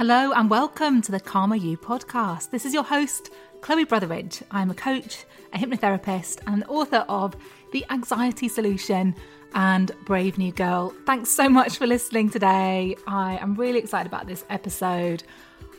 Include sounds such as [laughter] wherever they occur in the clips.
Hello and welcome to the Calmer You podcast. This is your host, Chloe Brotheridge. I'm a coach, a hypnotherapist, and an author of The Anxiety Solution and Brave New Girl. Thanks so much for listening today. I am really excited about this episode.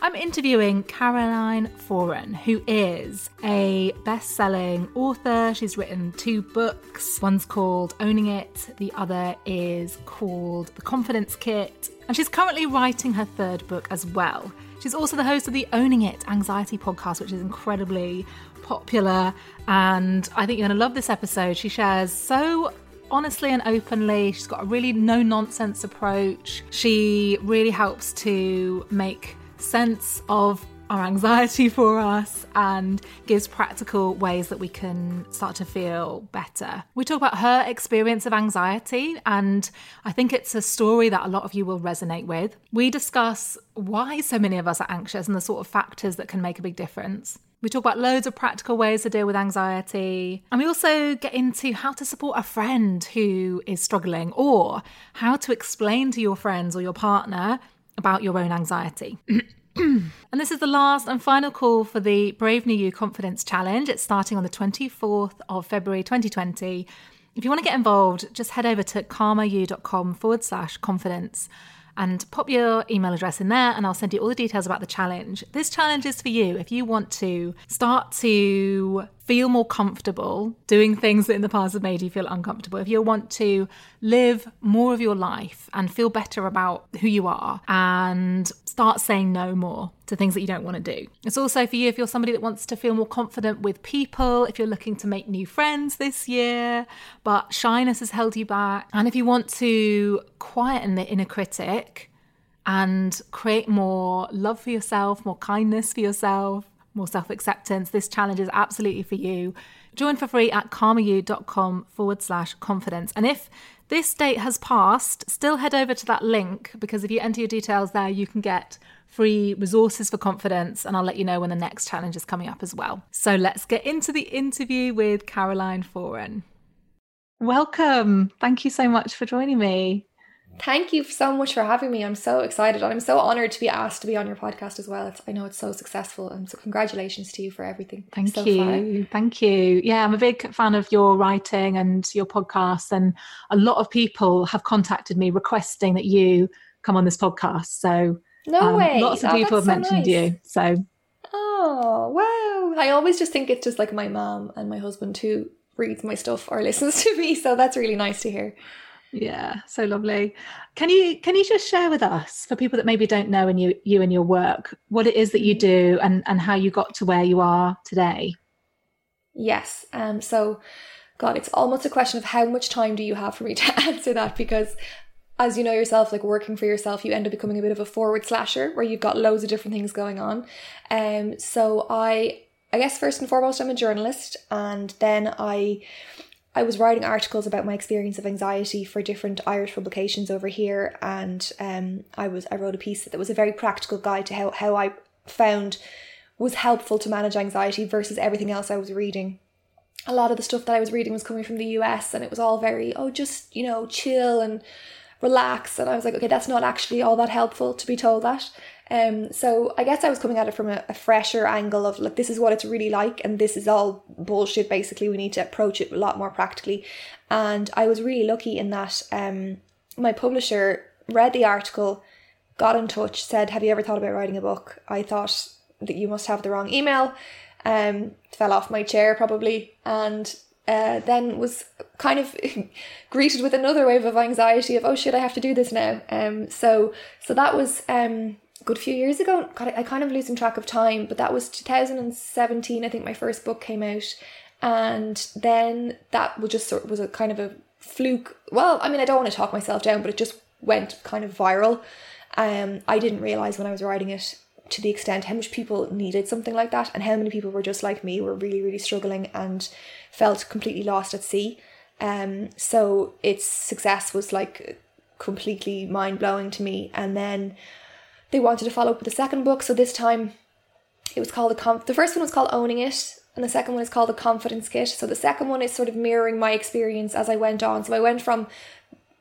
I'm interviewing Caroline Foran, who is a best selling author. She's written two books. One's called Owning It, the other is called The Confidence Kit. And she's currently writing her third book as well. She's also the host of the Owning It Anxiety podcast, which is incredibly popular. And I think you're going to love this episode. She shares so honestly and openly. She's got a really no nonsense approach. She really helps to make sense of our anxiety [laughs] for us and gives practical ways that we can start to feel better. We talk about her experience of anxiety, and I think it's a story that a lot of you will resonate with. We discuss why so many of us are anxious and the sort of factors that can make a big difference. We talk about loads of practical ways to deal with anxiety. And we also get into how to support a friend who is struggling or how to explain to your friends or your partner about your own anxiety. [clears throat] and this is the last and final call for the Brave New You Confidence Challenge. It's starting on the 24th of February 2020. If you want to get involved, just head over to calmeryou.com forward slash confidence and pop your email address in there and I'll send you all the details about the challenge. This challenge is for you if you want to start to feel more comfortable doing things that in the past have made you feel uncomfortable. If you want to live more of your life and feel better about who you are and start saying no more to things that you don't want to do. It's also for you if you're somebody that wants to feel more confident with people, if you're looking to make new friends this year, but shyness has held you back, and if you want to quieten the inner critic and create more love for yourself, more kindness for yourself, more self acceptance, this challenge is absolutely for you. Join for free at calmeryou.com forward slash confidence. And if this date has passed, still head over to that link because if you enter your details there, you can get free resources for confidence, and I'll let you know when the next challenge is coming up as well. So let's get into the interview with Caroline Foran. Welcome. Thank you so much for joining me. Thank you so much for having me. I'm so excited. I'm so honored to be asked to be on your podcast as well. It's, I know it's so successful. And so, congratulations to you for everything. Thank so you. Far. Thank you. Yeah, I'm a big fan of your writing and your podcast. And a lot of people have contacted me requesting that you come on this podcast. So, no um, way. Lots of oh, people have so mentioned nice. you. So, oh, wow. I always just think it's just like my mom and my husband who reads my stuff or [laughs] listens to me. So, that's really nice to hear. Yeah, so lovely. Can you can you just share with us for people that maybe don't know and you you and your work what it is that you do and and how you got to where you are today? Yes. Um so god, it's almost a question of how much time do you have for me [laughs] to answer that because as you know yourself, like working for yourself, you end up becoming a bit of a forward slasher where you've got loads of different things going on. Um so I I guess first and foremost I'm a journalist and then I I was writing articles about my experience of anxiety for different Irish publications over here, and um, I was I wrote a piece that was a very practical guide to how how I found was helpful to manage anxiety versus everything else I was reading. A lot of the stuff that I was reading was coming from the US, and it was all very oh just you know chill and relax, and I was like okay that's not actually all that helpful to be told that. Um, so I guess I was coming at it from a, a, fresher angle of like this is what it's really like, and this is all bullshit. Basically, we need to approach it a lot more practically. And I was really lucky in that um, my publisher read the article, got in touch, said, "Have you ever thought about writing a book?" I thought that you must have the wrong email. Um, fell off my chair probably, and uh, then was kind of [laughs] greeted with another wave of anxiety of oh shit I have to do this now. Um, so so that was um good few years ago. God, I kind of losing track of time, but that was 2017. I think my first book came out, and then that was just sort of, was a kind of a fluke. Well, I mean, I don't want to talk myself down, but it just went kind of viral. Um, I didn't realize when I was writing it to the extent how much people needed something like that, and how many people were just like me, were really, really struggling and felt completely lost at sea. Um, so its success was like completely mind blowing to me, and then they wanted to follow up with the second book. So this time it was called the conf- the first one was called Owning It, and the second one is called the Confidence Kit. So the second one is sort of mirroring my experience as I went on. So I went from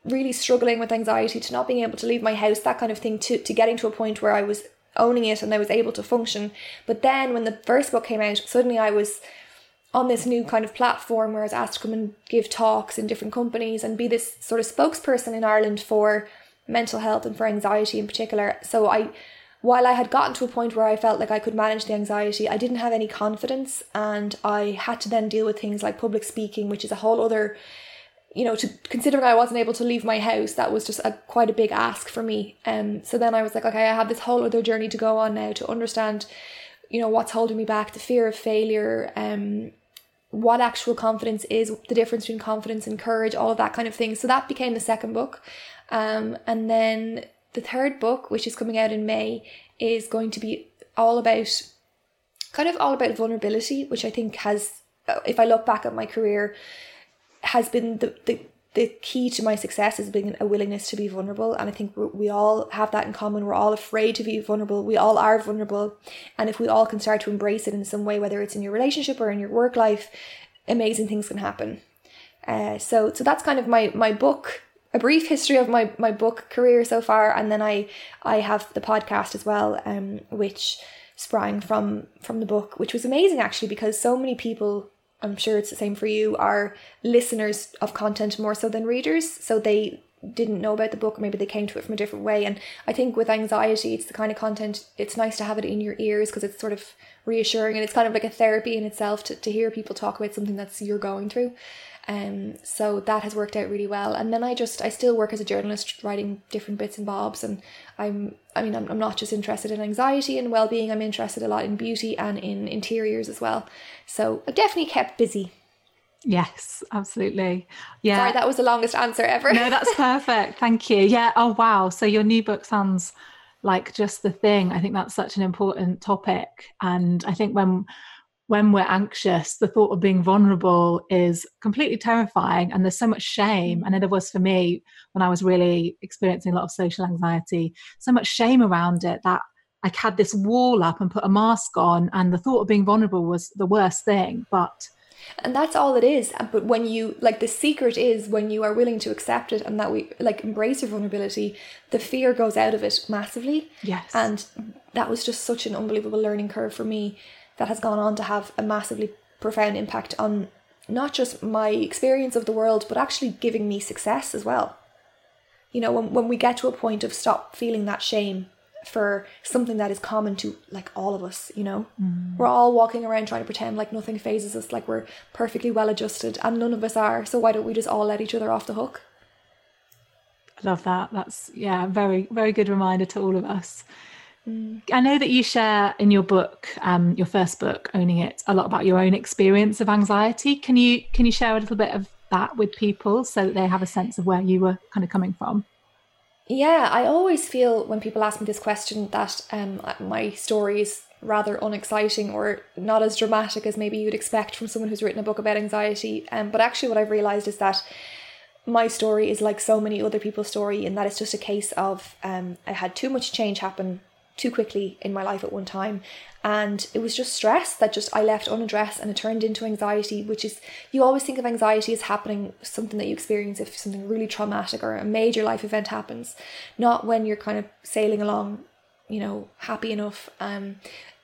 really struggling with anxiety to not being able to leave my house, that kind of thing, to, to getting to a point where I was owning it and I was able to function. But then when the first book came out, suddenly I was on this new kind of platform where I was asked to come and give talks in different companies and be this sort of spokesperson in Ireland for mental health and for anxiety in particular. So I while I had gotten to a point where I felt like I could manage the anxiety, I didn't have any confidence and I had to then deal with things like public speaking, which is a whole other you know, to considering I wasn't able to leave my house, that was just a quite a big ask for me. Um so then I was like, okay, I have this whole other journey to go on now to understand, you know, what's holding me back, the fear of failure, um, what actual confidence is, the difference between confidence and courage, all of that kind of thing. So that became the second book. Um, and then the third book, which is coming out in May, is going to be all about kind of all about vulnerability, which I think has, if I look back at my career, has been the, the the key to my success is being a willingness to be vulnerable. And i think we all have that in common. We're all afraid to be vulnerable. We all are vulnerable. And if we all can start to embrace it in some way whether it's in your relationship or in your work life amazing things can happen. Uh, so so that's kind of my my book a brief history of my my book career so far, and then I I have the podcast as well, um, which sprang from from the book, which was amazing actually because so many people. I'm sure it's the same for you. Are listeners of content more so than readers, so they didn't know about the book or maybe they came to it from a different way and i think with anxiety it's the kind of content it's nice to have it in your ears because it's sort of reassuring and it's kind of like a therapy in itself to, to hear people talk about something that's you're going through um, so that has worked out really well. And then I just I still work as a journalist, writing different bits and bobs. And I'm I mean I'm, I'm not just interested in anxiety and well being. I'm interested a lot in beauty and in interiors as well. So I've definitely kept busy. Yes, absolutely. Yeah. Sorry, that was the longest answer ever. no, that's [laughs] perfect. Thank you. Yeah. Oh wow. So your new book sounds like just the thing. I think that's such an important topic. And I think when when we're anxious, the thought of being vulnerable is completely terrifying. And there's so much shame. Mm. I know there was for me when I was really experiencing a lot of social anxiety, so much shame around it that I had this wall up and put a mask on. And the thought of being vulnerable was the worst thing. But and that's all it is but when you like the secret is when you are willing to accept it and that we like embrace your vulnerability the fear goes out of it massively yes and that was just such an unbelievable learning curve for me that has gone on to have a massively profound impact on not just my experience of the world, but actually giving me success as well. You know, when, when we get to a point of stop feeling that shame for something that is common to like all of us, you know, mm. we're all walking around trying to pretend like nothing phases us, like we're perfectly well adjusted, and none of us are. So why don't we just all let each other off the hook? I love that. That's yeah, very very good reminder to all of us. I know that you share in your book, um, your first book, Owning It, a lot about your own experience of anxiety. Can you can you share a little bit of that with people so that they have a sense of where you were kind of coming from? Yeah, I always feel when people ask me this question that um, my story is rather unexciting or not as dramatic as maybe you'd expect from someone who's written a book about anxiety. Um, but actually, what I've realized is that my story is like so many other people's story in that it's just a case of um, I had too much change happen too quickly in my life at one time and it was just stress that just I left unaddressed and it turned into anxiety which is you always think of anxiety as happening something that you experience if something really traumatic or a major life event happens not when you're kind of sailing along you know, happy enough. Um,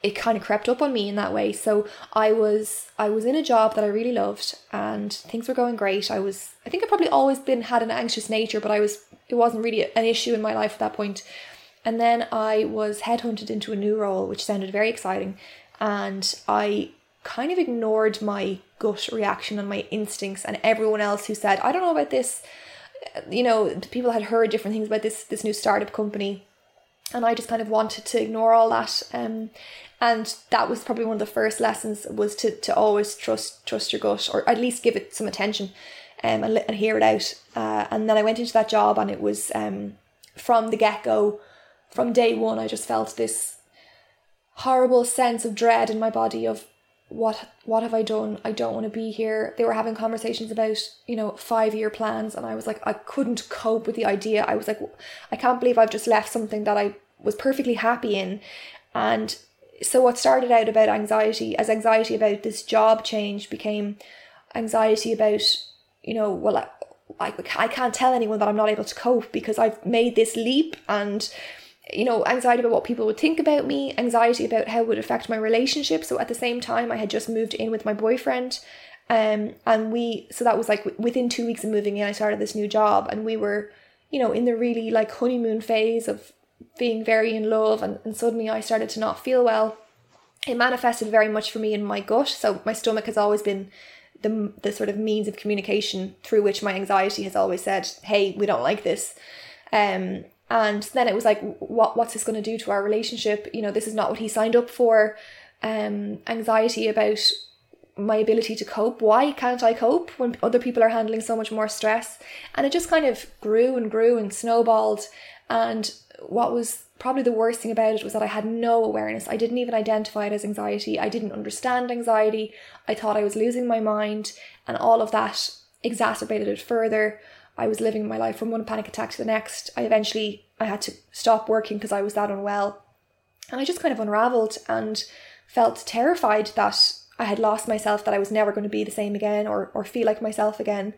it kind of crept up on me in that way. So I was I was in a job that I really loved and things were going great. I was I think I probably always been had an anxious nature, but I was it wasn't really an issue in my life at that point. And then I was headhunted into a new role, which sounded very exciting, and I kind of ignored my gut reaction and my instincts and everyone else who said, I don't know about this. You know, people had heard different things about this this new startup company. And I just kind of wanted to ignore all that. Um, and that was probably one of the first lessons was to, to always trust trust your gut or at least give it some attention um, and, and hear it out. Uh, and then I went into that job and it was um, from the get go, from day one, I just felt this horrible sense of dread in my body of what what have I done? I don't want to be here. They were having conversations about, you know, five year plans and I was like I couldn't cope with the idea. I was like I can't believe I've just left something that I was perfectly happy in. And so what started out about anxiety as anxiety about this job change became anxiety about you know well I, I, I can't tell anyone that i'm not able to cope because i've made this leap and you know anxiety about what people would think about me anxiety about how it would affect my relationship so at the same time i had just moved in with my boyfriend um and we so that was like within two weeks of moving in i started this new job and we were you know in the really like honeymoon phase of being very in love and, and suddenly I started to not feel well. It manifested very much for me in my gut. So my stomach has always been the, the sort of means of communication through which my anxiety has always said, hey, we don't like this. Um, and then it was like, what what's this going to do to our relationship? You know, this is not what he signed up for. Um, anxiety about my ability to cope. Why can't I cope when other people are handling so much more stress? And it just kind of grew and grew and snowballed. And what was probably the worst thing about it was that I had no awareness. I didn't even identify it as anxiety. I didn't understand anxiety. I thought I was losing my mind, and all of that exacerbated it further. I was living my life from one panic attack to the next. I eventually I had to stop working because I was that unwell. And I just kind of unraveled and felt terrified that I had lost myself, that I was never going to be the same again or, or feel like myself again.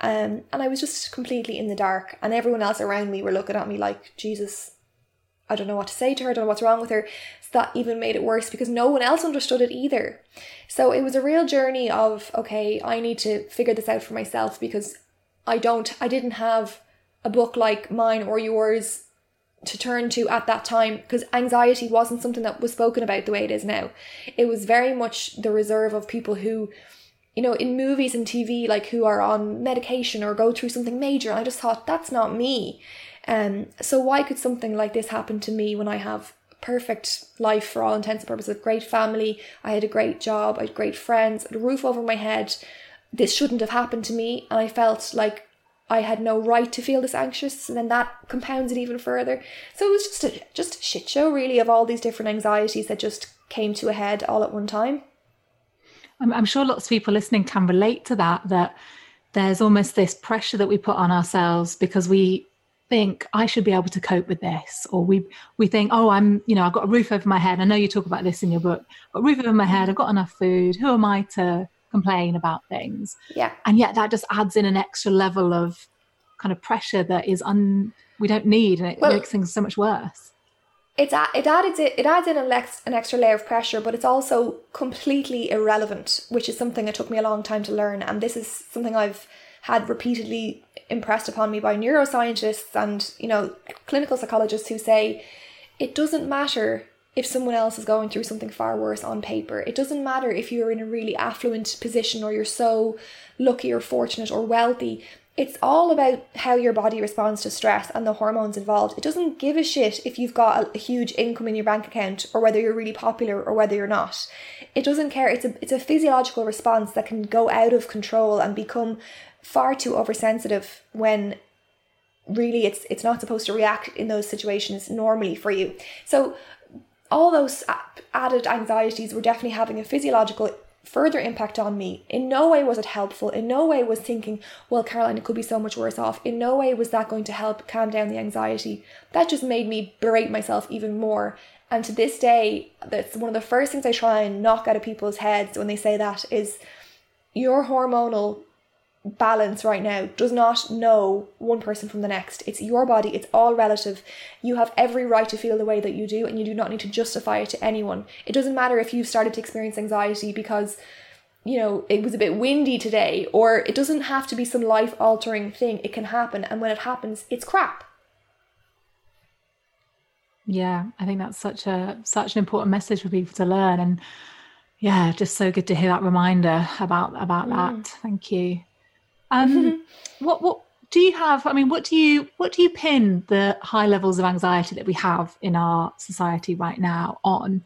Um, and I was just completely in the dark, and everyone else around me were looking at me like, Jesus, I don't know what to say to her, I don't know what's wrong with her. So that even made it worse because no one else understood it either. So it was a real journey of, okay, I need to figure this out for myself because I don't, I didn't have a book like mine or yours to turn to at that time because anxiety wasn't something that was spoken about the way it is now. It was very much the reserve of people who you know, in movies and TV, like who are on medication or go through something major. I just thought, that's not me. Um, so why could something like this happen to me when I have perfect life for all intents and purposes, a great family, I had a great job, I had great friends, a roof over my head. This shouldn't have happened to me, and I felt like I had no right to feel this anxious, and then that compounds it even further. So it was just a just a shit show, really, of all these different anxieties that just came to a head all at one time. I'm, I'm sure lots of people listening can relate to that, that there's almost this pressure that we put on ourselves because we think I should be able to cope with this, or we we think, oh, I'm, you know, I've got a roof over my head. I know you talk about this in your book. A roof over my head. I've got enough food. Who am I to complain about things? Yeah. And yet that just adds in an extra level of kind of pressure that is un we don't need, and it well, makes things so much worse it's it added it adds in an, an extra layer of pressure, but it's also completely irrelevant, which is something it took me a long time to learn, and this is something I've had repeatedly impressed upon me by neuroscientists and you know clinical psychologists who say it doesn't matter if someone else is going through something far worse on paper. It doesn't matter if you're in a really affluent position or you're so lucky or fortunate or wealthy it's all about how your body responds to stress and the hormones involved. It doesn't give a shit if you've got a, huge income in your bank account or whether you're really popular or whether you're not. It doesn't care. It's a it's a physiological response that can go out of control and become far too oversensitive when really it's it's not supposed to react in those situations normally for you. So all those added anxieties were definitely having a physiological further impact on me. In no way was it helpful. In no way was thinking, well, Caroline, it could be so much worse off. In no way was that going to help calm down the anxiety. That just made me berate myself even more. And to this day, that's one of the first things I try and knock out of people's heads when they say that is your hormonal balance right now does not know one person from the next. It's your body, it's all relative. You have every right to feel the way that you do, and you do not need to justify it to anyone. It doesn't matter if you've started to experience anxiety because, you know, it was a bit windy today, or it doesn't have to be some life altering thing. It can happen, and when it happens, it's crap. Yeah, I think that's such a such an important message for people to learn and yeah, just so good to hear that reminder about about mm. that. Thank you. Um, [laughs] what what do you have? I mean, what do you what do you pin the high levels of anxiety that we have in our society right now on?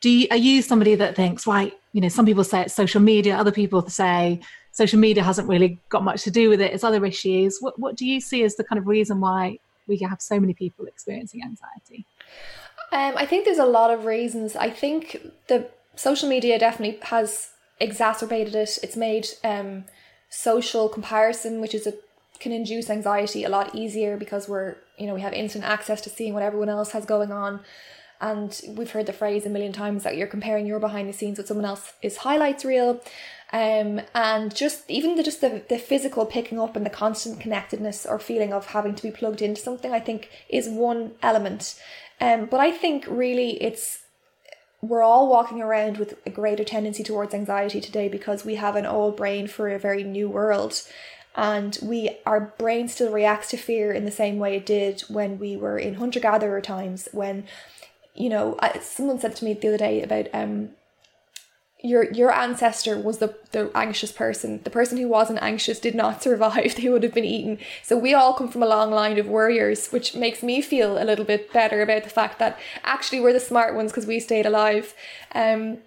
Do you, are you somebody that thinks, right? You know, some people say it's social media, other people say social media hasn't really got much to do with it. It's other issues. What what do you see as the kind of reason why we have so many people experiencing anxiety? Um, I think there's a lot of reasons. I think the social media definitely has exacerbated it. It's made um, social comparison, which is a can induce anxiety a lot easier because we're you know we have instant access to seeing what everyone else has going on. And we've heard the phrase a million times that you're comparing your behind the scenes with someone else's highlights reel. Um, and just even the just the, the physical picking up and the constant connectedness or feeling of having to be plugged into something i think is one element. Um, but i think really it's we're all walking around with a greater tendency towards anxiety today because we have an old brain for a very new world. And we our brain still reacts to fear in the same way it did when we were in hunter gatherer times when you know someone said to me the other day about um your your ancestor was the the anxious person. The person who wasn't anxious did not [laughs] survive. They would have been eaten. So we all come from a long line of warriors, which makes me feel a little bit better about the fact that actually we're the smart ones because we stayed alive. Um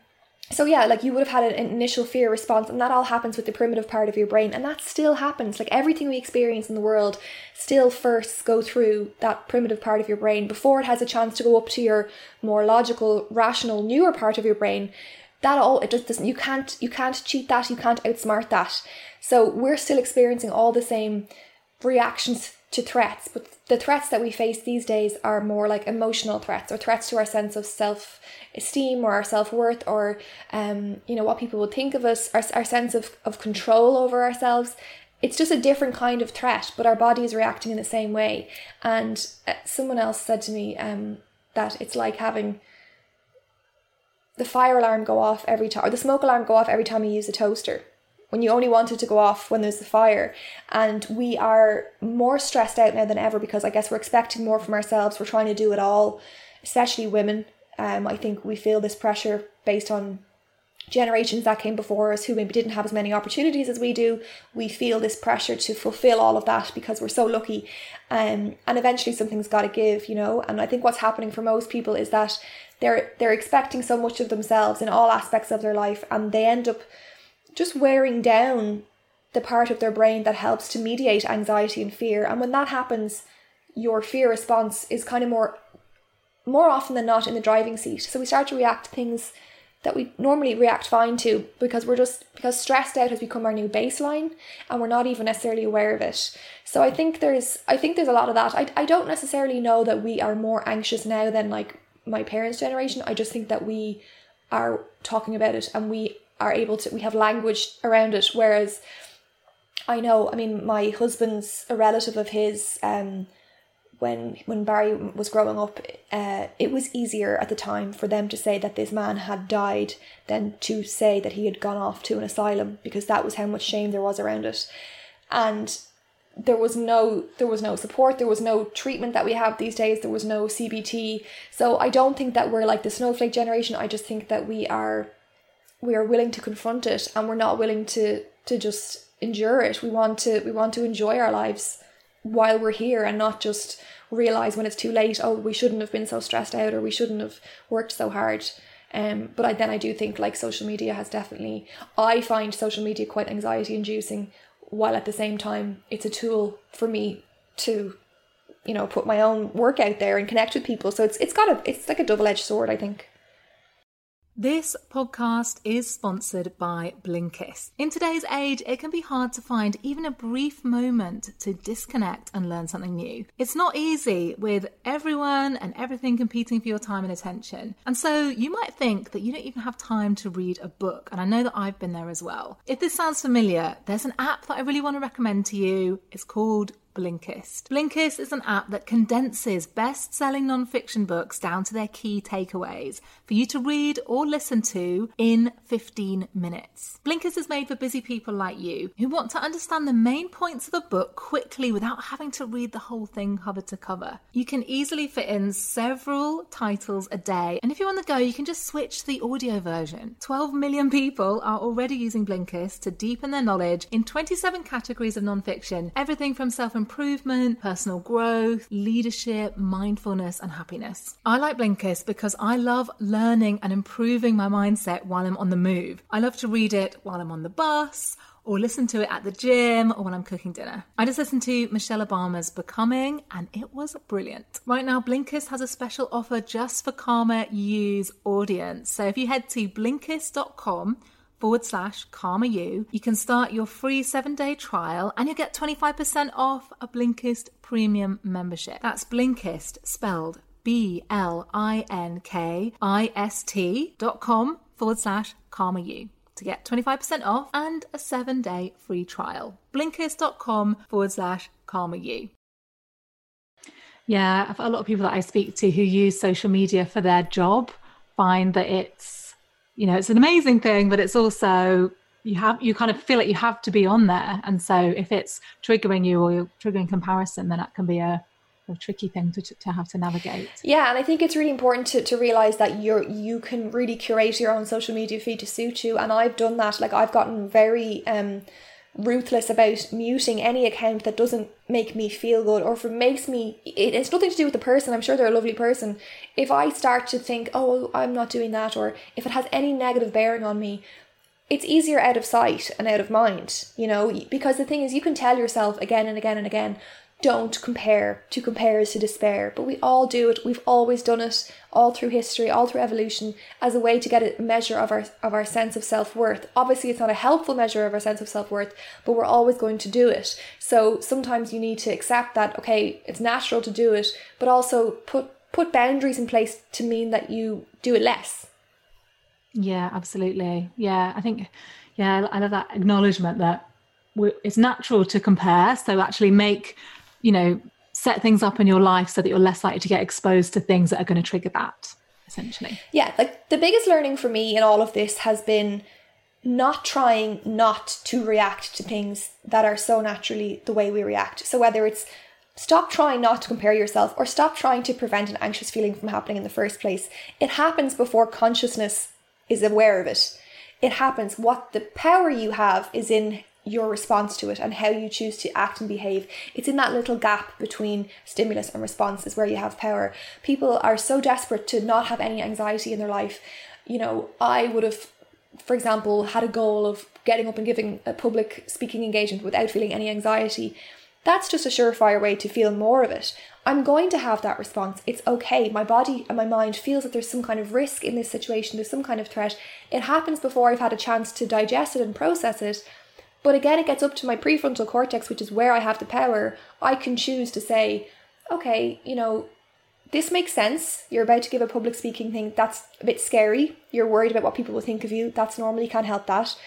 so yeah, like you would have had an initial fear response, and that all happens with the primitive part of your brain, and that still happens. Like everything we experience in the world still first go through that primitive part of your brain before it has a chance to go up to your more logical, rational, newer part of your brain that all it just doesn't you can't you can't cheat that you can't outsmart that. So we're still experiencing all the same reactions to threats but the threats that we face these days are more like emotional threats or threats to our sense of self esteem or our self-worth or um you know what people would think of us our, our sense of, of control over ourselves. It's just a different kind of threat but our body is reacting in the same way. And uh, someone else said to me um that it's like having the fire alarm go off every time, or the smoke alarm go off every time you use a toaster. When you only want it to go off when there's a fire. And we are more stressed out now than ever because I guess we're expecting more from ourselves. We're trying to do it all, especially women. Um, I think we feel this pressure based on generations that came before us who maybe didn't have as many opportunities as we do. We feel this pressure to fulfill all of that because we're so lucky. Um, and eventually something's got to give, you know. And I think what's happening for most people is that they're they're expecting so much of themselves in all aspects of their life and they end up just wearing down the part of their brain that helps to mediate anxiety and fear. And when that happens your fear response is kind of more more often than not in the driving seat. So we start to react to things that we normally react fine to because we're just because stressed out has become our new baseline and we're not even necessarily aware of it. So i think there's i think there's a lot of that. I, I don't necessarily know that we are more anxious now than like my parents' generation. I just think that we are talking about it and we are able to, we have language around it. Whereas I know, I mean, my husband's a relative of his, um, when when Barry was growing up, uh, it was easier at the time for them to say that this man had died than to say that he had gone off to an asylum because that was how much shame there was around it. And there was no there was no support there was no treatment that we have these days there was no cbt so i don't think that we're like the snowflake generation. I just think that we are we are willing to confront it and we're not willing to to just endure it. We want to we want to enjoy our lives while we're here and not just realize when it's too late oh we shouldn't have been so stressed out or we shouldn't have worked so hard. Um, but I, then I do think like social media has definitely I find social media quite anxiety inducing while at the same time it's a tool for me to you know put my own work out there and connect with people. So it's it's got a it's like a double-edged sword i think This podcast is sponsored by Blinkist. In today's age, it can be hard to find even a brief moment to disconnect and learn something new. It's not easy with everyone and everything competing for your time and attention. And so you might think that you don't even have time to read a book. And I know that I've been there as well. If this sounds familiar, there's an app that I really want to recommend to you. It's called Blinkist. Blinkist is an app that condenses best selling non-fiction books down to their key takeaways for you to read or listen to in 15 minutes. Blinkist is made for busy people like you who want to understand the main points of a book quickly without having to read the whole thing cover to cover. You can easily fit in several titles a day, and if you're on the go, you can just switch to the audio version. 12 million people are already using Blinkist to deepen their knowledge in 27 categories of non-fiction, everything from self improvement, personal growth, leadership, mindfulness, and happiness. I like Blinkist because I love learning and improving my mindset while I'm on the move. I love to read it while I'm on the bus or listen to it at the gym or when I'm cooking dinner. I just listened to Michelle Obama's Becoming and it was brilliant. Right now, Blinkist has a special offer just for Calmer You's audience. So if you head to blinkist.com forward slash calmer you, you can start your free seven day trial and you get 25% off a Blinkist premium membership. That's Blinkist spelled B L I N K I S T dot com forward slash calmer you to get 25% off and a seven day free trial. Blinkist.com forward slash calmer you. Yeah, a lot of people that I speak to who use social media for their job find that it's, you know, it's an amazing thing, but it's also you have you kind of feel like you have to be on there. And so if it's triggering you or you're triggering comparison, then that can be a a tricky thing to, to have to navigate. Yeah, and I think it's really important to, to realize that you're you can really curate your own social media feed to suit you. And I've done that. Like I've gotten very um ruthless about muting any account that doesn't make me feel good or if it makes me it, it's nothing to do with the person. I'm sure they're a lovely person. If i start to think oh i'm not doing that or if it has any negative bearing on me it's easier out of sight and out of mind you know? Because the thing is you can tell yourself again and again and again don't compare. To compare is to despair. But we all do it. We've always done it all through history, all through evolution, as a way to get a measure of our of our sense of self worth. Obviously, it's not a helpful measure of our sense of self worth, but we're always going to do it. So sometimes you need to accept that okay, it's natural to do it, but also put put boundaries in place to mean that you do it less. Yeah, absolutely. Yeah, I think. Yeah, I love that acknowledgement that it's natural to compare. So actually make you know, set things up in your life so that you're less likely to get exposed to things that are going to trigger that, essentially. Yeah, like the biggest learning for me in all of this has been not trying not to react to things that are so naturally the way we react. So whether it's stop trying not to compare yourself or stop trying to prevent an anxious feeling from happening in the first place. It happens before consciousness is aware of it. It happens. What the power you have is in your response to it and how you choose to act and behave. It's in that little gap between stimulus and response is where you have power. People are so desperate to not have any anxiety in their life. You know, I would have, for example, had a goal of getting up and giving a public speaking engagement without feeling any anxiety. That's just a surefire way to feel more of it. I'm going to have that response. It's okay. My body and my mind feels that there's some kind of risk in this situation, there's some kind of threat. It happens before I've had a chance to digest it and process it. But again, it gets up to my prefrontal cortex, which is where I have the power. I can choose to say, okay, you know, this makes sense. You're about to give a public speaking thing. That's a bit scary. You're worried about what people will think of you. That's normally can't help that.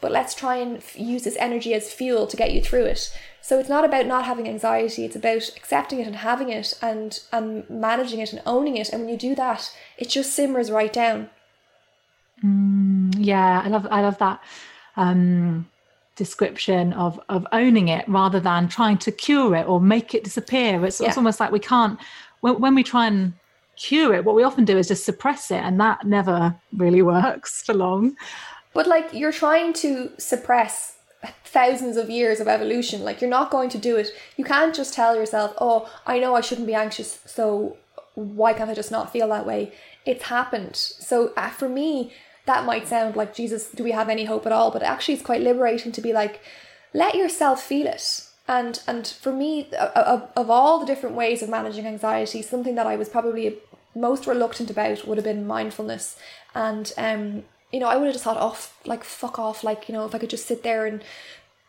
But let's try and f- use this energy as fuel to get you through it. So it's not about not having anxiety. It's about accepting it and having it and and managing it and owning it. And when you do that, it just simmers right down. Mm, yeah, I love I love that. Um, description of of owning it rather than trying to cure it or make it disappear. It's, yeah. it's almost like we can't when, when we try and cure it what we often do is just suppress it and that never really [laughs] works for long. But like you're trying to suppress thousands of years of evolution. Like you're not going to do it. You can't just tell yourself oh i know i shouldn't be anxious so why can't i just not feel that way? It's happened. So uh, for me that might sound like Jesus, do we have any hope at all? But actually, it's quite liberating to be like, let yourself feel it. And and for me, of, of all the different ways of managing anxiety, something that I was probably most reluctant about would have been mindfulness And um, you know, I would have just thought, oh, like fuck off, like you know, if I could just sit there and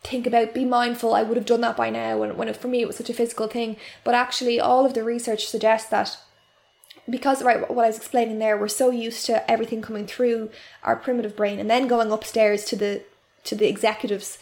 think about be mindful i would have done that by now when, when it, for me it was such a physical thing but actually all of the research suggests that because right what i was explaining there we're so used to everything coming through our primitive brain and then going upstairs to the to the executives.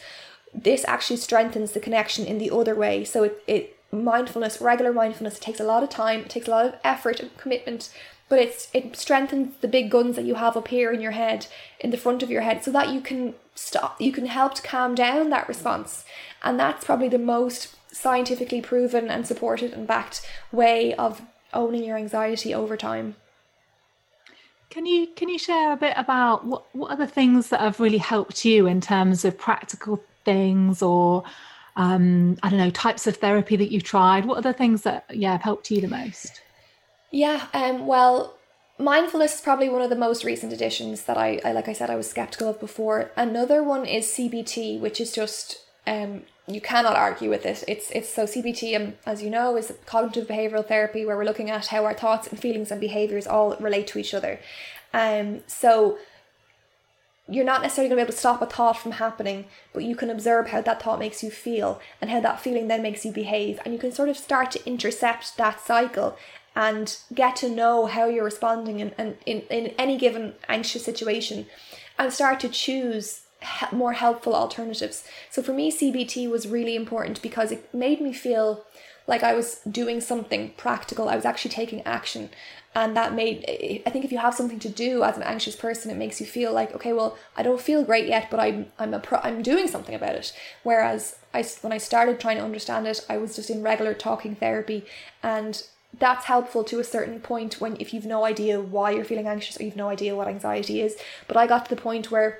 This actually strengthens the connection in the other way. So it, it mindfulness regular mindfulness it takes a lot of time it takes a lot of effort and commitment but it's it strengthens the big guns that you have up here in your head in the front of your head so that you can stop you can help to calm down that response. And that's probably the most scientifically proven and supported and backed way of owning your anxiety over time can you can you share a bit about what what are the things that have really helped you in terms of practical things or um, I don't know types of therapy that you've tried? What are the things that yeah have helped you the most? Yeah, um, well, mindfulness is probably one of the most recent additions that I, I like I said I was skeptical of before. Another one is CBT, which is just um you cannot argue with it. It's it's so CBT, um, as you know, is cognitive behavioral therapy where we're looking at how our thoughts and feelings and behaviors all relate to each other. Um, so you're not necessarily going to be able to stop a thought from happening, but you can observe how that thought makes you feel and how that feeling then makes you behave, and you can sort of start to intercept that cycle and get to know how you're responding in, in, in, in any given anxious situation and start to choose more helpful alternatives. So for me, CBT was really important because it made me feel like I was doing something practical. I was actually taking action. And that made, I think if you have something to do as an anxious person, it makes you feel like, okay, well, I don't feel great yet, but I'm, I'm, a pro, I'm doing something about it. Whereas I, when I started trying to understand it, I was just in regular talking therapy and that's helpful to a certain point when if you've no idea why you're feeling anxious or you've no idea what anxiety is. But I got to the point where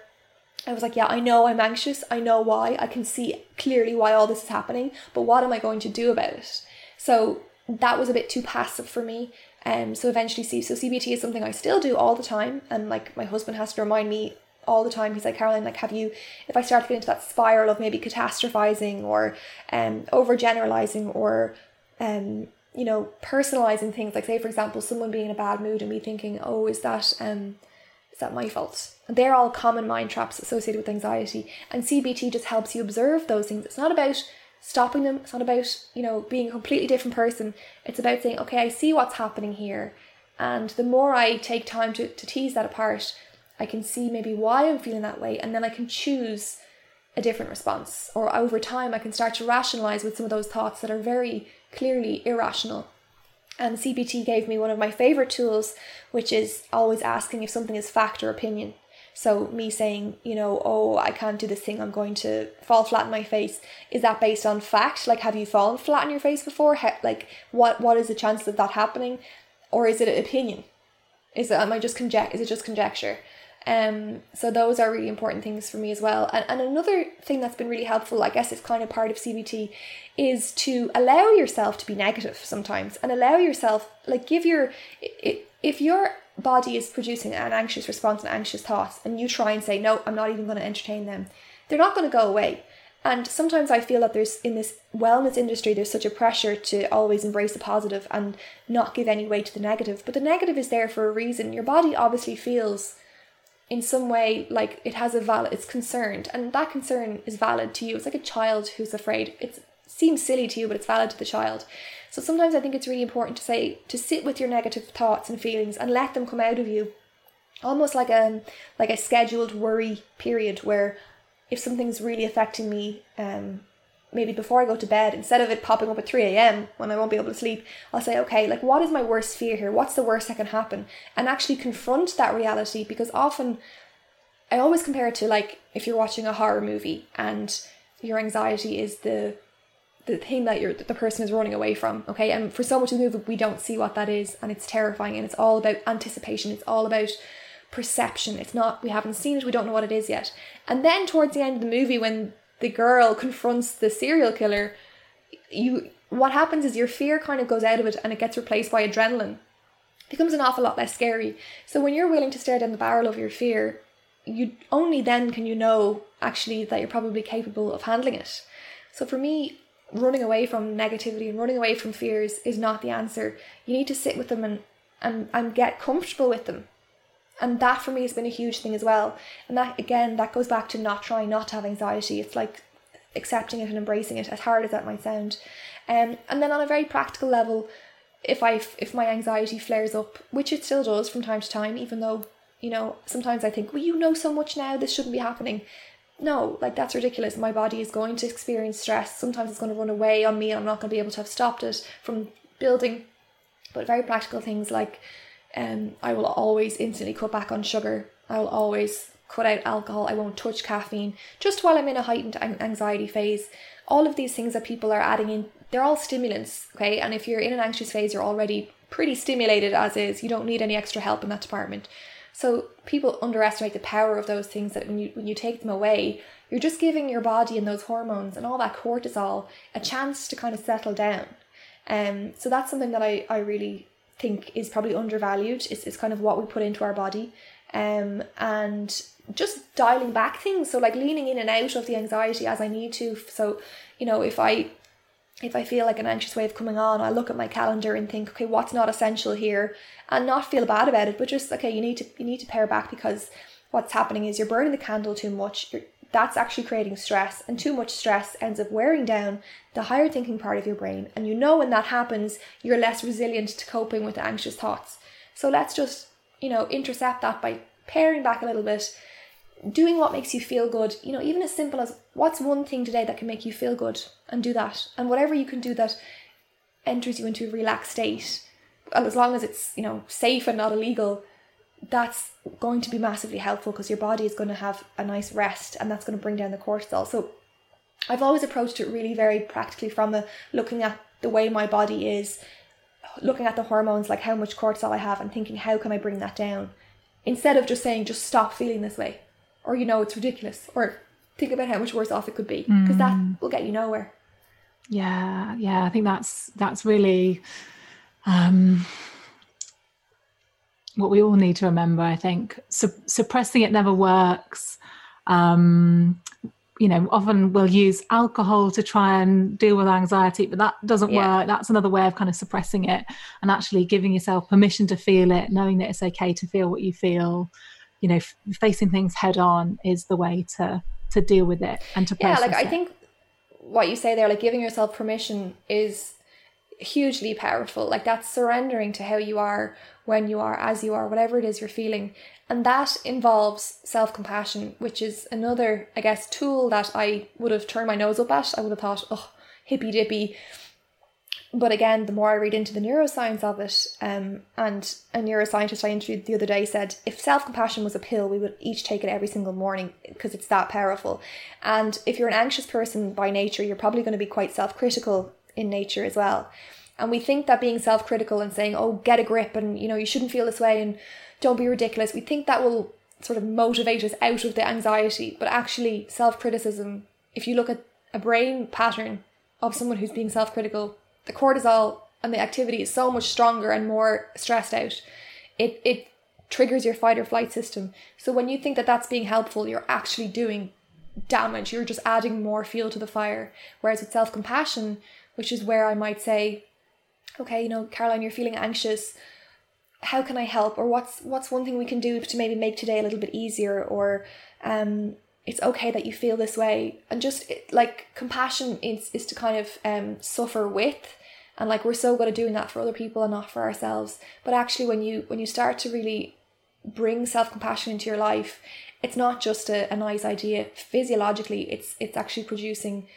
I was like, yeah, I know I'm anxious. I know why. I can see clearly why all this is happening, but what am I going to do about it? So that was a bit too passive for me. Um, so eventually, see, so CBT is something I still do all the time, and like my husband has to remind me all the time. He's like, Caroline, like, have you? If I start to get into that spiral of maybe catastrophizing or um overgeneralizing or um you know, personalizing things like say for example, someone being in a bad mood and me thinking, oh, is that um is that my fault? They're all common mind traps associated with anxiety. And CBT just helps you observe those things. It's not about stopping them, it's not about, you know, being a completely different person. It's about saying, okay, I see what's happening here. And the more I take time to, to tease that apart, I can see maybe why I'm feeling that way, and then I can choose a different response. Or over time, I can start to rationalize with some of those thoughts that are very clearly irrational. And CBT gave me one of my favorite tools, which is always asking if something is fact or opinion. So me saying, you know, oh, I can't do this thing, I'm going to fall flat on my face. Is that based on fact? Like, have you fallen flat on your face before? How, like, what what is the chance of that happening? Or is it an opinion? Is it am I just conject? Is it just conjecture? Um, so those are really important things for me as well. And, and another thing that's been really helpful, I guess it's kind of part of CBT, is to allow yourself to be negative sometimes and allow yourself, like, give your, if your body is producing an anxious response and anxious thoughts, and you try and say, no, I'm not even going to entertain them, they're not going to go away. And sometimes I feel that there's in this wellness industry, there's such a pressure to always embrace the positive and not give any weight to the negative. But the negative is there for a reason. Your body obviously feels in some way like it has a valid it's concerned and that concern is valid to you. It's like a child who's afraid. It seems silly to you but it's valid to the child. So sometimes i think it's really important to say to sit with your negative thoughts and feelings and let them come out of you. Almost like a like a scheduled worry period where if something's really affecting me um maybe before I go to bed, instead of it popping up at 3 a.m. when I won't be able to sleep, I'll say, okay, like what is my worst fear here? What's the worst that can happen? And actually confront that reality because often I always compare it to like if you're watching a horror movie and your anxiety is the the thing that you're the person is running away from. Okay. And for so much of the movie we don't see what that is and it's terrifying and it's all about anticipation. It's all about perception. It's not we haven't seen it, we don't know what it is yet. And then towards the end of the movie when the girl confronts the serial killer, you what happens is your fear kind of goes out of it and it gets replaced by adrenaline. It becomes an awful lot less scary. So when you're willing to stare down the barrel of your fear, you only then can you know actually that you're probably capable of handling it. So for me, running away from negativity and running away from fears is not the answer. You need to sit with them and and, and get comfortable with them And that for me has been a huge thing as well. And that again, that goes back to not trying not to have anxiety. It's like accepting it and embracing it, as hard as that might sound. Um, and then on a very practical level, if I if my anxiety flares up, which it still does from time to time, even though you know sometimes I think, well, you know so much now, this shouldn't be happening. No, like that's ridiculous. My body is going to experience stress. Sometimes it's going to run away on me, I'm not going to be able to have stopped it from building. But very practical things like, um, I will always instantly cut back on sugar. I will always cut out alcohol. I won't touch caffeine just while I'm in a heightened anxiety phase. All of these things that people are adding in they're all stimulants, okay? And if you're in an anxious phase, you're already pretty stimulated as is. You don't need any extra help in that department. So people underestimate the power of those things that when you when you take them away, you're just giving your body and those hormones and all that cortisol a chance to kind of settle down. Um, so that's something that I, I really think is probably undervalued. It's, it's kind of what we put into our body. Um, and just dialing back things. So like leaning in and out of the anxiety as I need to. So, you know, if I if I feel like an anxious wave coming on, I look at my calendar and think, okay, what's not essential here, and not feel bad about it, but just okay, you need to you need to pare back because what's happening is you're burning the candle too much. You're, that's actually creating stress, and too much stress ends up wearing down the higher thinking part of your brain. And you know when that happens, you're less resilient to coping with anxious thoughts. So let's just you know intercept that by paring back a little bit doing what makes you feel good, you know, even as simple as what's one thing today that can make you feel good and do that. And whatever you can do that enters you into a relaxed state, as long as it's, you know, safe and not illegal, that's going to be massively helpful because your body is going to have a nice rest and that's going to bring down the cortisol. So I've always approached it really very practically from a looking at the way my body is, looking at the hormones, like how much cortisol I have, and thinking, how can I bring that down? Instead of just saying, just stop feeling this way or you know it's ridiculous or think about how much worse off it could be because mm. that will get you nowhere yeah yeah i think that's that's really um what we all need to remember i think Su- suppressing it never works um you know often we'll use alcohol to try and deal with anxiety but that doesn't yeah. work that's another way of kind of suppressing it and actually giving yourself permission to feel it knowing that it's okay to feel what you feel you know f- facing things head on is the way to to deal with it and to yeah like it. i think what you say there like giving yourself permission is hugely powerful. Like that's surrendering to how you are when you are as you are whatever it is you're feeling. And that involves self-compassion which is another i guess tool that i would have turned my nose up at. I would have thought oh hippy dippy. But again, the more I read into the neuroscience of it, um, and a neuroscientist I interviewed the other day said if self compassion was a pill, we would each take it every single morning because it's that powerful. And if you're an anxious person by nature, you're probably going to be quite self critical in nature as well. And we think that being self critical and saying, oh, get a grip and, you know, you shouldn't feel this way and don't be ridiculous, we think that will sort of motivate us out of the anxiety. But actually, self criticism, if you look at a brain pattern of someone who's being self critical, the cortisol and the activity is so much stronger and more stressed out. It it triggers your fight or flight system. So when you think that that's being helpful, you're actually doing damage. You're just adding more fuel to the fire. Whereas with self compassion, which is where I might say, okay, you know, Caroline, you're feeling anxious. How can I help? Or what's what's one thing we can do to maybe make today a little bit easier? Or um, it's okay that you feel this way and just like compassion is, is to kind of um suffer with and like we're so good at doing that for other people and not for ourselves but actually when you when you start to really bring self-compassion into your life it's not just a, a nice idea physiologically it's it's actually producing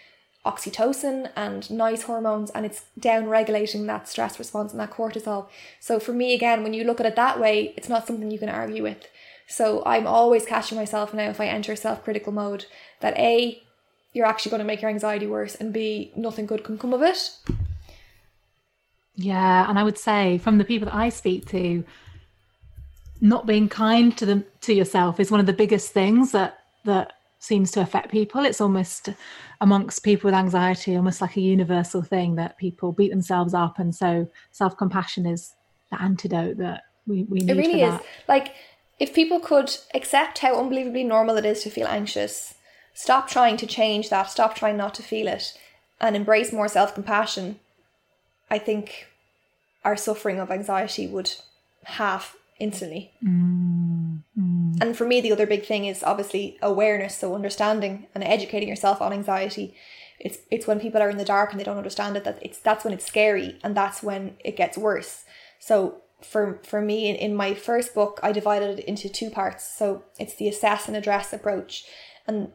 oxytocin and nice hormones and it's down regulating that stress response and that cortisol so for me again when you look at it that way it's not something you can argue with so I'm always catching myself now if I enter self critical mode that A, you're actually going to make your anxiety worse, and B, nothing good can come of it. Yeah, and I would say from the people that I speak to, not being kind to them to yourself is one of the biggest things that that seems to affect people. It's almost amongst people with anxiety, almost like a universal thing that people beat themselves up, and so self compassion is the antidote that we we need. It really is like if people could accept how unbelievably normal it is to feel anxious, stop trying to change that, stop trying not to feel it, and embrace more self compassion, I think our suffering of anxiety would half instantly. Mm. And for me, the other big thing is obviously awareness, so understanding and educating yourself on anxiety. It's it's when people are in the dark and they don't understand it that it's that's when it's scary and that's when it gets worse. So for for me in, in my first book, I divided it into two parts. So it's the assess and address approach, and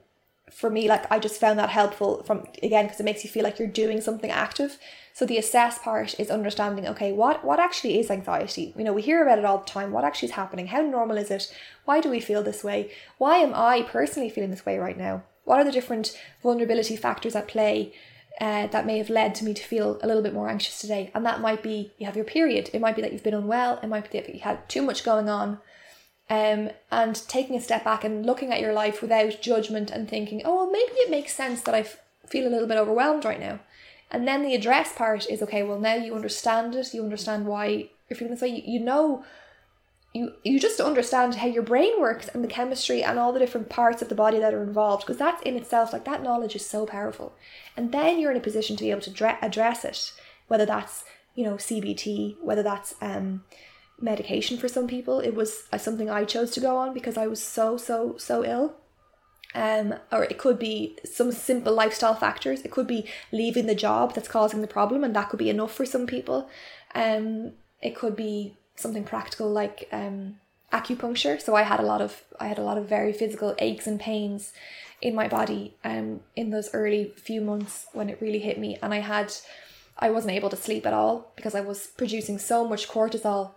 for me, like I just found that helpful from again because it makes you feel like you're doing something active. So the assess part is understanding, okay, what what actually is anxiety? You know, we hear about it all the time. What actually is happening? How normal is it? Why do we feel this way? Why am I personally feeling this way right now? What are the different vulnerability factors at play uh, that may have led to me to feel a little bit more anxious today? And that might be you have your period. It might be that you've been unwell. It might be that you had too much going on. Um, and taking a step back and looking at your life without judgment and thinking, oh, well, maybe it makes sense that I feel a little bit overwhelmed right now. And then the address part is okay, well, now you understand it, you understand why you're feeling this way, you, you know you you just understand how your brain works and the chemistry and all the different parts of the body that are involved because that's in itself like that knowledge is so powerful. And then you're in a position to be able to dre- address it whether that's you know cbt whether that's um medication for some people. It was uh, something i chose to go on because i was so so so ill um, or it could be some simple lifestyle factors. It could be leaving the job that's causing the problem, and that could be enough for some people. Um, it could be something practical like um, acupuncture. So I had a lot of I had a lot of very physical aches and pains in my body um, in those early few months when it really hit me, and I had I wasn't able to sleep at all because I was producing so much cortisol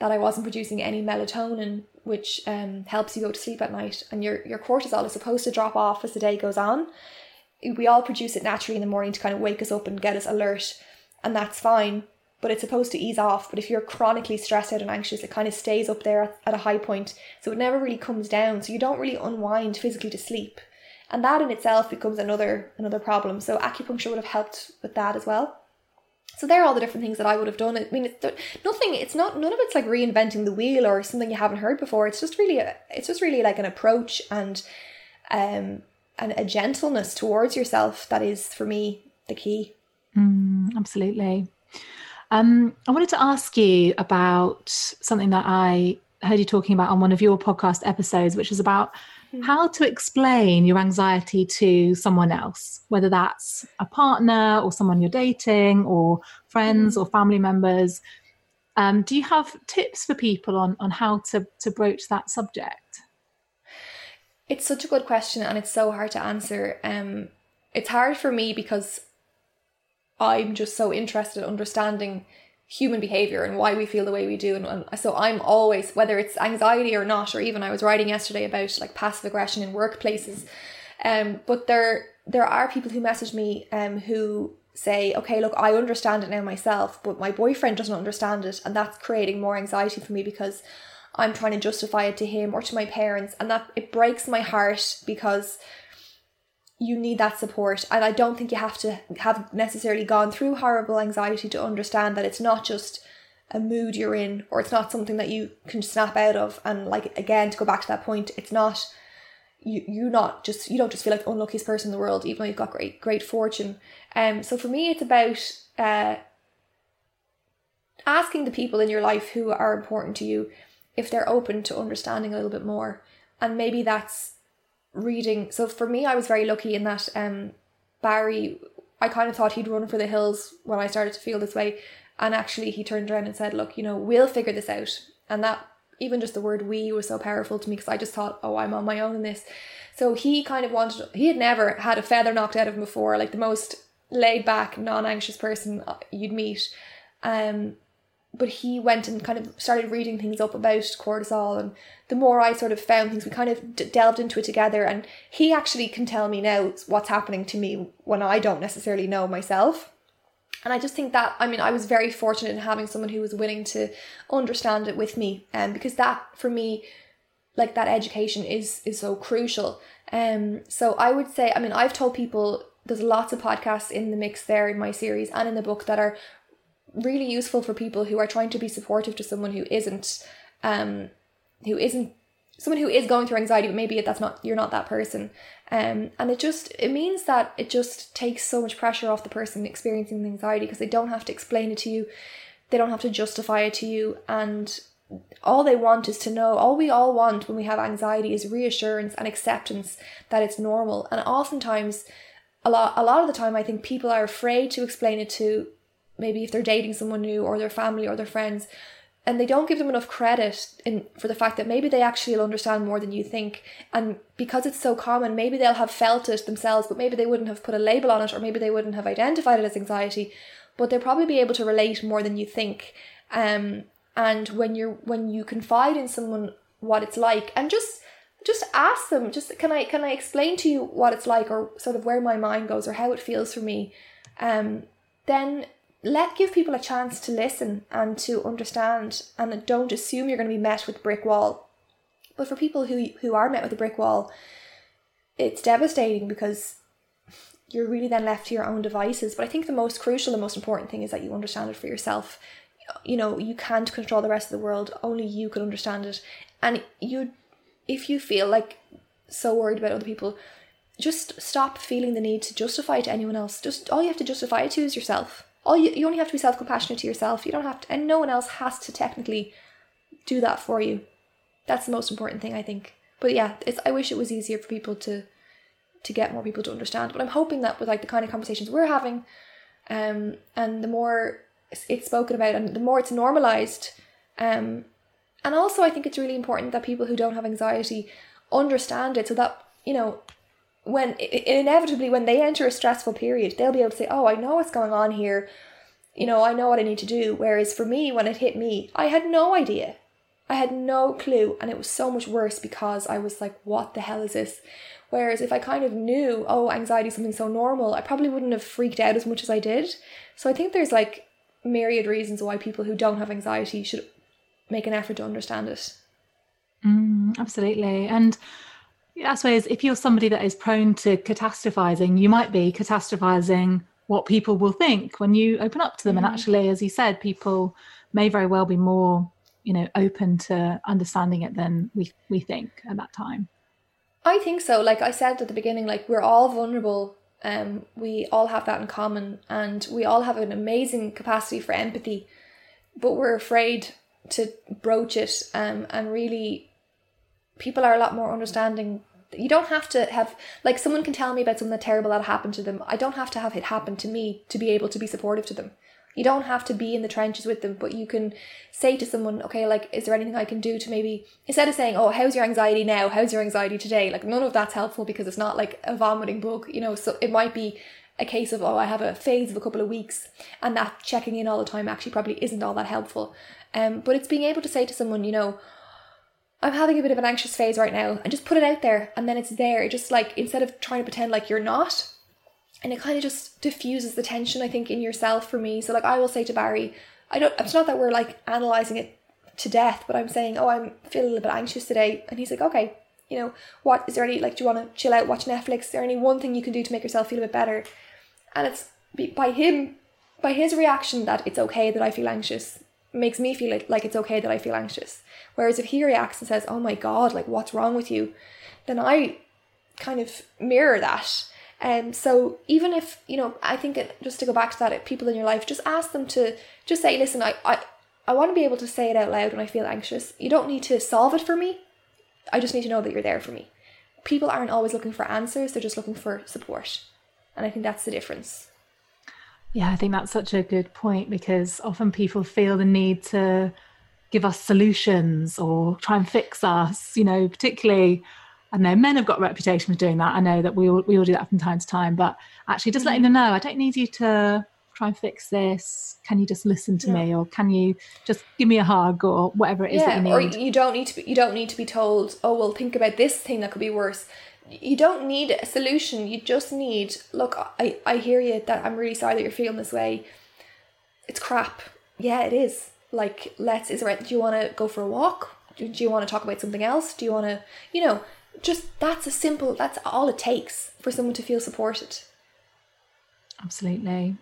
that I wasn't producing any melatonin, which um, helps you go to sleep at night. And your your cortisol is supposed to drop off as the day goes on. We all produce it naturally in the morning to kind of wake us up and get us alert, and that's fine but it's supposed to ease off. But if you're chronically stressed out and anxious, it kind of stays up there at, a high point. So it never really comes down. So you don't really unwind physically to sleep. And that in itself becomes another another problem. So acupuncture would have helped with that as well. So there are all the different things that I would have done. I mean, it's nothing. It's not none of it's like reinventing the wheel or something you haven't heard before. It's just really a, it's just really like an approach and um and a gentleness towards yourself that is for me the key. Mm, absolutely. Um, I wanted to ask you about something that I heard you talking about on one of your podcast episodes, which is about mm-hmm. how to explain your anxiety to someone else, whether that's a partner or someone you're dating or friends mm-hmm. or family members. Um, do you have tips for people on, on how to, to broach that subject? It's such a good question and it's so hard to answer. Um, it's hard for me because I'm just so interested in understanding human behavior and why we feel the way we do. And, and, so I'm always, whether it's anxiety or not, or even I was writing yesterday about like passive aggression in workplaces. Um, but there there are people who message me um who say, okay, look, I understand it now myself, but my boyfriend doesn't understand it, and that's creating more anxiety for me because I'm trying to justify it to him or to my parents, and that it breaks my heart because you need that support. And i don't think you have to have necessarily gone through horrible anxiety to understand that it's not just a mood you're in or it's not something that you can snap out of. And like again to go back to that point it's not you you not just you don't just feel like the unluckiest person in the world even though you've got great great fortune. Um so for me it's about uh asking the people in your life who are important to you if they're open to understanding a little bit more. And maybe that's reading. So for me, I was very lucky in that um, Barry, I kind of thought he'd run for the hills when I started to feel this way. And actually, he turned around and said, Look, you know, we'll figure this out. And that, even just the word we was so powerful to me because I just thought, Oh, I'm on my own in this. So he kind of wanted, he had never had a feather knocked out of him before, like the most laid back, non anxious person uh, you'd meet. Um, but he went and kind of started reading things up about cortisol and the more i sort of found things we kind of d- delved into it together and he actually can tell me now what's happening to me when i don't necessarily know myself. And i just think that i mean i was very fortunate in having someone who was willing to understand it with me and um, because that for me like that education is is so crucial. Um so i would say i mean i've told people there's lots of podcasts in the mix there in my series and in the book that are really useful for people who are trying to be supportive to someone who isn't um who isn't someone who is going through anxiety but maybe that's not you're not that person. Um and it just it means that it just takes so much pressure off the person experiencing the anxiety because they don't have to explain it to you. They don't have to justify it to you. And all they want is to know all we all want when we have anxiety is reassurance and acceptance that it's normal. And oftentimes a lot a lot of the time i think people are afraid to explain it to maybe if they're dating someone new or their family or their friends and they don't give them enough credit in for the fact that maybe they actually understand more than you think. And because it's so common maybe they'll have felt it themselves but maybe they wouldn't have put a label on it or maybe they wouldn't have identified it as anxiety. But they'll probably be able to relate more than you think. Um and when you're when you confide in someone what it's like and just just ask them just can i can i explain to you what it's like or sort of where my mind goes or how it feels for me? Um then let give people a chance to listen and to understand and don't assume you're going to be met with a brick wall. But for people who who are met with a brick wall it's devastating because you're really then left to your own devices. But i think the most crucial and most important thing is that you understand it for yourself. You know you can't control the rest of the world. Only you can understand it. And you if you feel like so worried about other people just stop feeling the need to justify to anyone else. Just all you have to justify it to is yourself all you, you only have to be self-compassionate to yourself. You don't have to and no one else has to technically do that for you. That's the most important thing i think. But yeah it's i wish it was easier for people to to get more people to understand. But i'm hoping that with like the kind of conversations we're having um and the more it's spoken about and the more it's normalized um and also i think it's really important that people who don't have anxiety understand it so that you know when inevitably when they enter a stressful period they'll be able to say oh i know what's going on here. You know i know what i need to do. Whereas for me when it hit me i had no idea. I had no clue and it was so much worse because i was like what the hell is this? Whereas if i kind of knew oh anxiety is something so normal i probably wouldn't have freaked out as much as i did. So i think there's like myriad reasons why people who don't have anxiety should make an effort to understand it. Mm, absolutely. And I suppose if you're somebody that is prone to catastrophizing, you might be catastrophizing what people will think when you open up to them. Mm. And actually, as you said, people may very well be more, you know, open to understanding it than we we think at that time. I think so. Like I said at the beginning, like we're all vulnerable um, we all have that in common, and we all have an amazing capacity for empathy, but we're afraid to broach it. Um, and really, people are a lot more understanding. You don't have to have like someone can tell me about something terrible that happened to them. I don't have to have it happen to me to be able to be supportive to them. You don't have to be in the trenches with them, but you can say to someone, okay, like, is there anything I can do to maybe, instead of saying, oh, how's your anxiety now? How's your anxiety today? Like, none of that's helpful because it's not like a vomiting book, you know, so it might be a case of, oh, I have a phase of a couple of weeks, and that checking in all the time actually probably isn't all that helpful. Um, but it's being able to say to someone, you know, I'm having a bit of an anxious phase right now, and just put it out there, and then it's there. It just like instead of trying to pretend like you're not, and it kind of just diffuses the tension I think in yourself for me. So like I will say to Barry, I don't it's not that we're like analyzing it to death, but I'm saying, "Oh, I'm feeling a little bit anxious today." And he's like, "Okay, you know, what is there any like do you want to chill out, watch Netflix? Is there any one thing you can do to make yourself feel a bit better?" And it's by him by his reaction that it's okay that I feel anxious makes me feel like, like it's okay that I feel anxious. Whereas if he reacts and says, "Oh my god, like what's wrong with you?" then I kind of mirror that and um, so even if, you know, I think it, just to go back to that, people in your life, just ask them to just say, listen, I, I, I want to be able to say it out loud when I feel anxious. You don't need to solve it for me. I just need to know that you're there for me. People aren't always looking for answers, they're just looking for support. And I think that's the difference. Yeah, I think that's such a good point because often people feel the need to give us solutions or try and fix us, you know, particularly I know men have got a reputation for doing that. I know that we all, we all do that from time to time, but actually just mm-hmm. letting them know, I don't need you to try and fix this. Can you just listen to yeah. me, or can you just give me a hug, or whatever it is yeah, that you need? Or you don't need to. Be, you don't need to be told. Oh, well, think about this thing that could be worse. You don't need a solution. You just need. Look, I I hear you. That I'm really sorry that you're feeling this way. It's crap. Yeah, it is. Like, let's. Is right, Do you want to go for a walk? Do, do you want to talk about something else? Do you want to? You know just that's a simple that's all it takes for someone to feel supported absolutely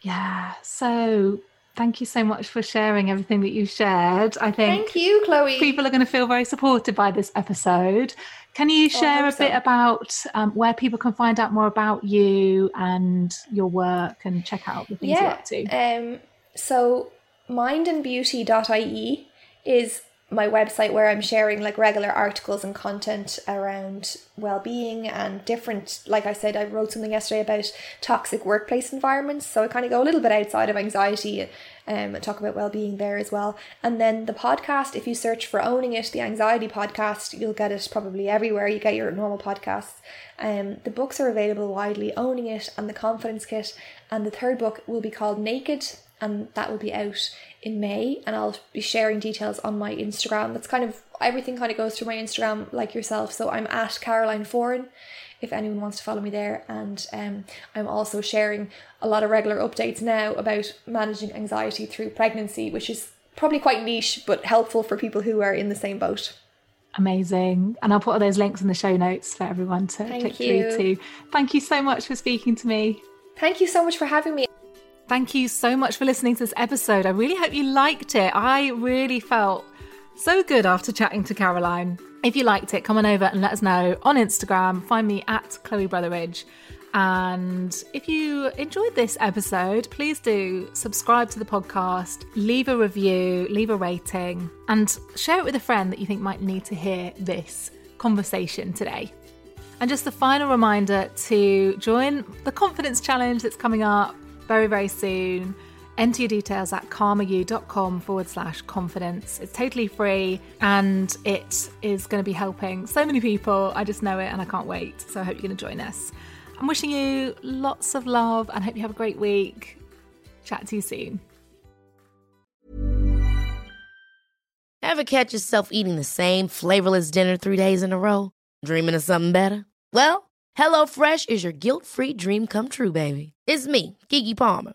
yeah so thank you so much for sharing everything that you shared i think thank you chloe people are going to feel very supported by this episode can you oh, share oh, a bit so. about um, where people can find out more about you and your work and check out the things yeah, you're up to um, so mindandbeauty.ie is my website where I'm sharing like regular articles and content around well-being and different like I said I wrote something yesterday about toxic workplace environments so I kind of go a little bit outside of anxiety um, talk about well-being there as well. And then the podcast if you search for owning it the anxiety podcast you'll get it probably everywhere. You get your normal podcasts. Um, the books are available widely owning it and the confidence kit. And the third book will be called naked and that will be out in May. And I'll be sharing details on my Instagram. That's kind of everything kind of goes through my Instagram like yourself. So I'm at Caroline Foran if anyone wants to follow me there. And um, I'm also sharing a lot of regular updates now about managing anxiety through pregnancy, which is probably quite niche but helpful for people who are in the same boat. Amazing. And I'll put all those links in the show notes for everyone to Thank click you. through to. Thank you so much for speaking to me. Thank you so much for having me. Thank you so much for listening to this episode. I really hope you liked it. I really felt so good after chatting to Caroline. If you liked it, come on over and let us know on Instagram. Find me at Chloe Brotheridge. And if you enjoyed this episode, please do subscribe to the podcast, leave a review, leave a rating, and share it with a friend that you think might need to hear this conversation today. And just a final reminder to join the confidence challenge that's coming up very, very soon. Enter your details at calmer-you.com forward slash confidence. It's totally free and it is going to be helping so many people. I just know it and I can't wait. So I hope you're going to join us. I'm wishing you lots of love and hope you have a great week. Chat to you soon. Ever catch yourself eating the same flavorless dinner three days in a row? Dreaming of something better? Well, HelloFresh is your guilt free dream come true, baby. It's me, Keke Palmer.